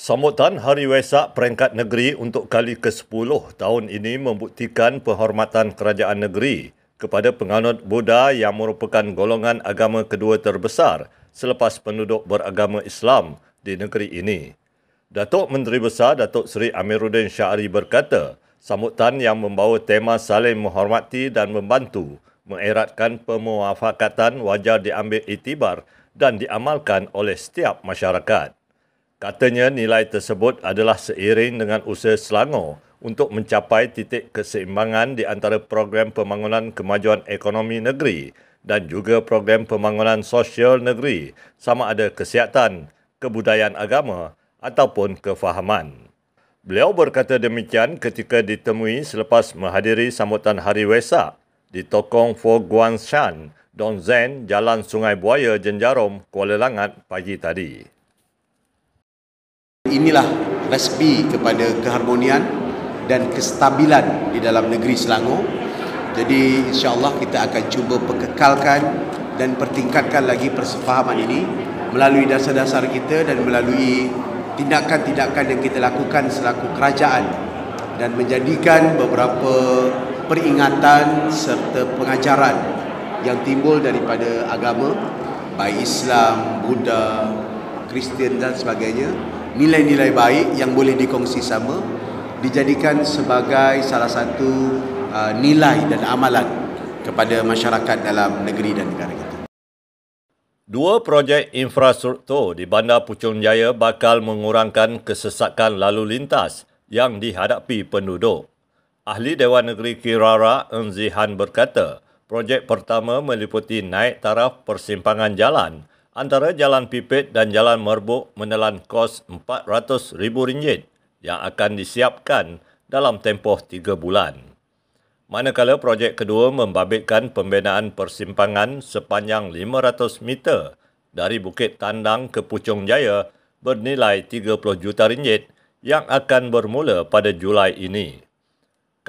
Sambutan Hari Wesak Peringkat Negeri untuk kali ke-10 tahun ini membuktikan penghormatan kerajaan negeri kepada penganut Buddha yang merupakan golongan agama kedua terbesar selepas penduduk beragama Islam di negeri ini. Datuk Menteri Besar Datuk Seri Amiruddin Syahri berkata, sambutan yang membawa tema saling menghormati dan membantu mengeratkan pemuafakatan wajar diambil itibar dan diamalkan oleh setiap masyarakat. Katanya nilai tersebut adalah seiring dengan usaha Selangor untuk mencapai titik keseimbangan di antara program pembangunan kemajuan ekonomi negeri dan juga program pembangunan sosial negeri sama ada kesihatan, kebudayaan agama ataupun kefahaman. Beliau berkata demikian ketika ditemui selepas menghadiri sambutan Hari Wesak di Tokong Fo Guan Shan, Don Zen, Jalan Sungai Buaya, Jenjarom, Kuala Langat pagi tadi. Inilah resipi kepada keharmonian dan kestabilan di dalam negeri Selangor. Jadi insya-Allah kita akan cuba perkekalkan dan pertingkatkan lagi persefahaman ini melalui dasar-dasar kita dan melalui tindakan-tindakan yang kita lakukan selaku kerajaan dan menjadikan beberapa peringatan serta pengajaran yang timbul daripada agama baik Islam, Buddha, Kristian dan sebagainya nilai-nilai baik yang boleh dikongsi sama dijadikan sebagai salah satu uh, nilai dan amalan kepada masyarakat dalam negeri dan negara kita. Dua projek infrastruktur di Bandar Puchong Jaya bakal mengurangkan kesesakan lalu lintas yang dihadapi penduduk. Ahli Dewan Negeri Kirara Enzihan berkata, projek pertama meliputi naik taraf persimpangan jalan antara Jalan Pipit dan Jalan Merbuk menelan kos RM400,000 yang akan disiapkan dalam tempoh tiga bulan. Manakala projek kedua membabitkan pembinaan persimpangan sepanjang 500 meter dari Bukit Tandang ke Puchong Jaya bernilai 30 juta ringgit yang akan bermula pada Julai ini.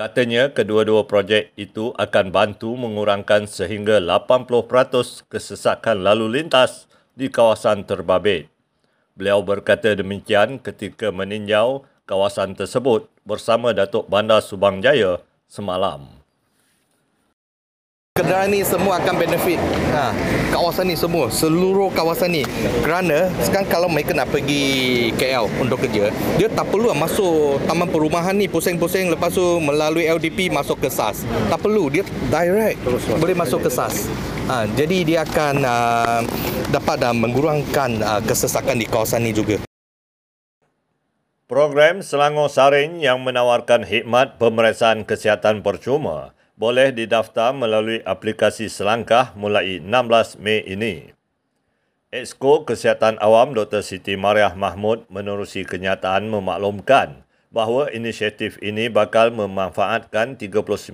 Katanya kedua-dua projek itu akan bantu mengurangkan sehingga 80% kesesakan lalu lintas di kawasan terbabit. Beliau berkata demikian ketika meninjau kawasan tersebut bersama Datuk Bandar Subang Jaya semalam kenderaan ni semua akan benefit. Ha, kawasan ni semua seluruh kawasan ni. Kerana sekarang kalau mereka nak pergi KL untuk kerja dia tak perlu masuk taman perumahan ni pusing-pusing. Lepas tu melalui LDP masuk ke SAS tak perlu dia direct boleh masuk ke SAS ha, jadi dia akan uh, dapat uh, mengurangkan uh, kesesakan di kawasan ni juga. Program Selangor Saring yang menawarkan khidmat pemeriksaan kesihatan percuma boleh didaftar melalui aplikasi Selangkah mulai 16 Mei ini. Exco Kesihatan Awam Dr. Siti Mariah Mahmud menerusi kenyataan memaklumkan bahawa inisiatif ini bakal memanfaatkan 39,000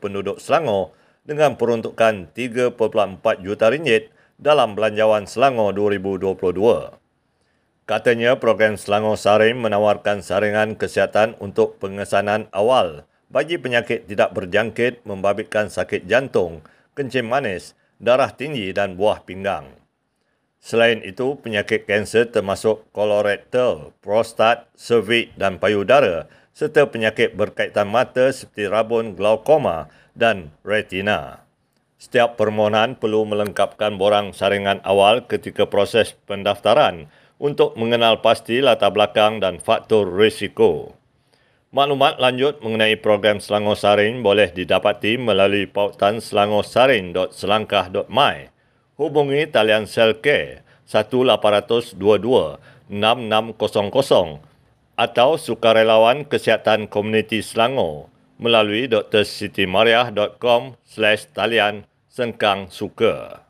penduduk Selangor dengan peruntukan 3.4 juta ringgit dalam Belanjawan Selangor 2022. Katanya program Selangor Saring menawarkan saringan kesihatan untuk pengesanan awal bagi penyakit tidak berjangkit membabitkan sakit jantung, kencing manis, darah tinggi dan buah pinggang. Selain itu, penyakit kanser termasuk kolorektal, prostat, cervix dan payudara serta penyakit berkaitan mata seperti rabun glaukoma dan retina. Setiap permohonan perlu melengkapkan borang saringan awal ketika proses pendaftaran untuk mengenal pasti latar belakang dan faktor risiko. Maklumat lanjut mengenai program Selangor Saring boleh didapati melalui pautan selangorsaring.selangkah.my. Hubungi talian Selke 1822 6600 atau sukarelawan kesihatan komuniti Selangor melalui drsitimariah.com slash talian sengkang suka.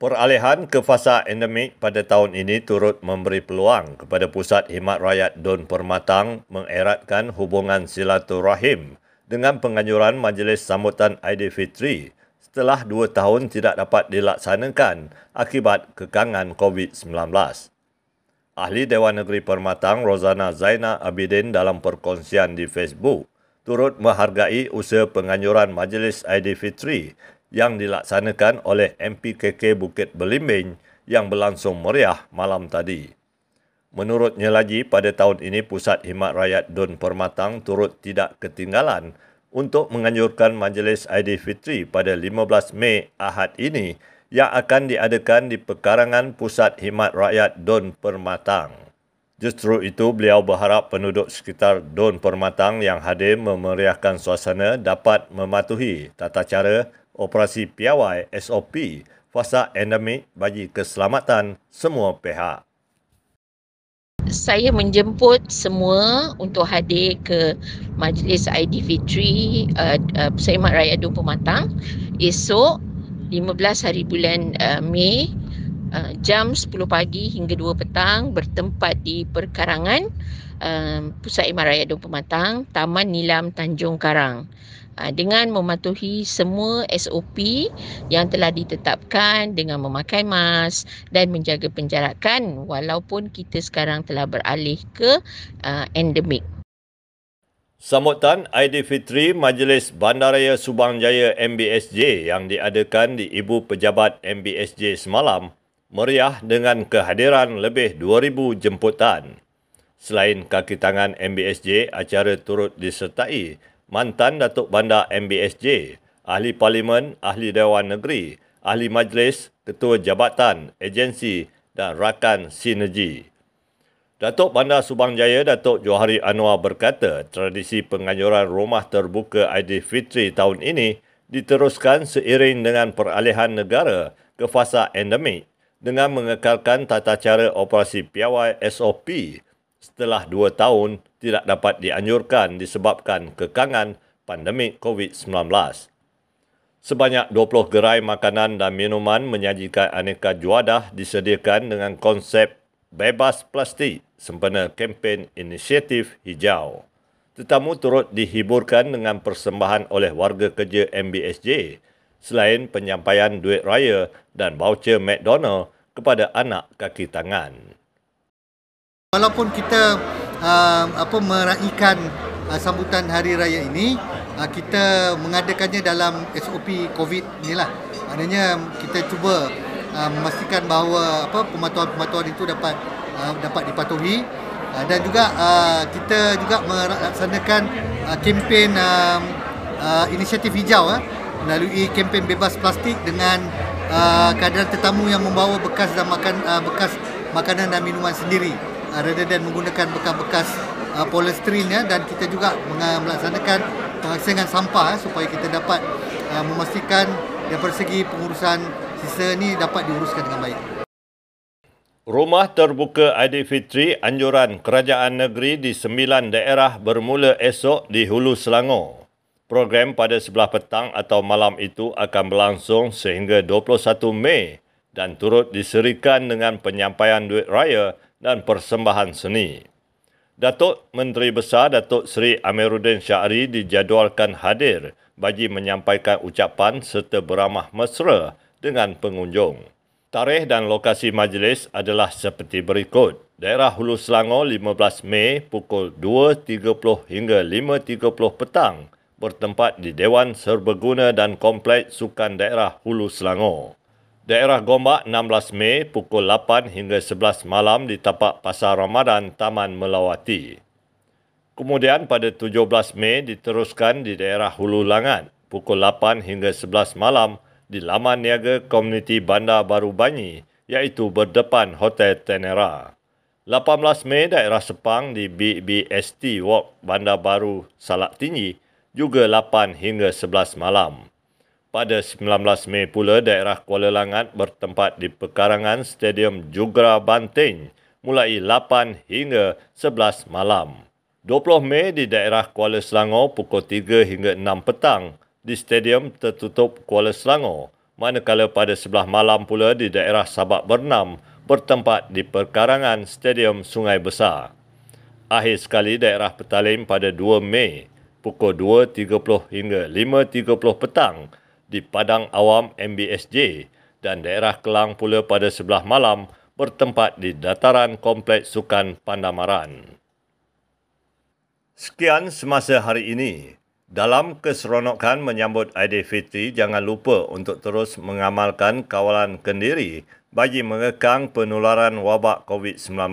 Peralihan ke fasa endemik pada tahun ini turut memberi peluang kepada Pusat Himat Rakyat Don Permatang mengeratkan hubungan silaturahim dengan penganjuran Majlis Sambutan Aidilfitri setelah dua tahun tidak dapat dilaksanakan akibat kekangan COVID-19. Ahli Dewan Negeri Permatang Rozana Zaina Abidin dalam perkongsian di Facebook turut menghargai usaha penganjuran Majlis Aidilfitri yang dilaksanakan oleh MPKK Bukit Belimbing yang berlangsung meriah malam tadi. Menurutnya lagi, pada tahun ini Pusat Himat Rakyat Dun Permatang turut tidak ketinggalan untuk menganjurkan Majlis Aidilfitri pada 15 Mei Ahad ini yang akan diadakan di Pekarangan Pusat Himat Rakyat Dun Permatang. Justru itu, beliau berharap penduduk sekitar Don Permatang yang hadir memeriahkan suasana dapat mematuhi tata cara operasi piawai SOP fasa endemik bagi keselamatan semua pihak. Saya menjemput semua untuk hadir ke Majlis ID Fitri uh, uh, Pusat Rakyat Don Pematang esok 15 hari bulan uh, Mei uh, jam 10 pagi hingga 2 petang bertempat di perkarangan uh, Pusat Iman Raya Dong Pematang, Taman Nilam Tanjung Karang. Uh, dengan mematuhi semua SOP yang telah ditetapkan dengan memakai mask dan menjaga penjarakan walaupun kita sekarang telah beralih ke uh, endemik. Sambutan Aidilfitri Majlis Bandaraya Subang Jaya MBSJ yang diadakan di Ibu Pejabat MBSJ semalam meriah dengan kehadiran lebih 2,000 jemputan. Selain kaki tangan MBSJ, acara turut disertai mantan Datuk Bandar MBSJ, Ahli Parlimen, Ahli Dewan Negeri, Ahli Majlis, Ketua Jabatan, Agensi dan Rakan Sinergi. Datuk Bandar Subang Jaya Datuk Johari Anwar berkata tradisi penganjuran rumah terbuka Aidilfitri tahun ini diteruskan seiring dengan peralihan negara ke fasa endemik dengan mengekalkan tata cara operasi piawai SOP setelah dua tahun tidak dapat dianjurkan disebabkan kekangan pandemik COVID-19. Sebanyak 20 gerai makanan dan minuman menyajikan aneka juadah disediakan dengan konsep bebas plastik sempena kempen inisiatif hijau. Tetamu turut dihiburkan dengan persembahan oleh warga kerja MBSJ selain penyampaian duit raya dan voucher McDonald kepada anak kaki tangan. Walaupun kita uh, apa meraihkan uh, sambutan hari raya ini, uh, kita mengadakannya dalam SOP COVID inilah. Maknanya kita cuba uh, memastikan bahawa apa pematuhan-pematuhan itu dapat uh, dapat dipatuhi uh, dan juga uh, kita juga melaksanakan uh, kempen uh, uh, inisiatif hijau uh, melalui kempen bebas plastik dengan uh, kehadiran tetamu yang membawa bekas dan makan uh, bekas makanan dan minuman sendiri uh, rather than menggunakan bekas-bekas uh, polystyrene dan kita juga melaksanakan penghasilkan sampah uh, supaya kita dapat uh, memastikan dari segi pengurusan sisa ni dapat diuruskan dengan baik. Rumah terbuka Aidilfitri anjuran kerajaan negeri di sembilan daerah bermula esok di Hulu Selangor. Program pada sebelah petang atau malam itu akan berlangsung sehingga 21 Mei dan turut diserikan dengan penyampaian duit raya dan persembahan seni. Datuk Menteri Besar Datuk Seri Amiruddin Syahri dijadualkan hadir bagi menyampaikan ucapan serta beramah mesra dengan pengunjung. Tarikh dan lokasi majlis adalah seperti berikut. Daerah Hulu Selangor 15 Mei pukul 2.30 hingga 5.30 petang bertempat di Dewan Serbaguna dan Kompleks Sukan Daerah Hulu Selangor. Daerah Gombak 16 Mei pukul 8 hingga 11 malam di tapak Pasar Ramadan Taman Melawati. Kemudian pada 17 Mei diteruskan di daerah Hulu Langat pukul 8 hingga 11 malam di Laman Niaga Komuniti Bandar Baru Banyi iaitu berdepan Hotel Tenera. 18 Mei daerah Sepang di BBST Walk Bandar Baru Salak Tinggi juga 8 hingga 11 malam. Pada 19 Mei pula, daerah Kuala Langat bertempat di pekarangan Stadium Jugra Banting mulai 8 hingga 11 malam. 20 Mei di daerah Kuala Selangor pukul 3 hingga 6 petang di Stadium Tertutup Kuala Selangor. Manakala pada sebelah malam pula di daerah Sabak Bernam bertempat di perkarangan Stadium Sungai Besar. Akhir sekali daerah Petalim pada 2 Mei pukul 2.30 hingga 5.30 petang di Padang Awam MBSJ dan daerah Kelang pula pada sebelah malam bertempat di dataran Kompleks Sukan Pandamaran. Sekian semasa hari ini. Dalam keseronokan menyambut Aidilfitri, jangan lupa untuk terus mengamalkan kawalan kendiri bagi mengekang penularan wabak COVID-19.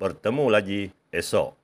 Bertemu lagi esok.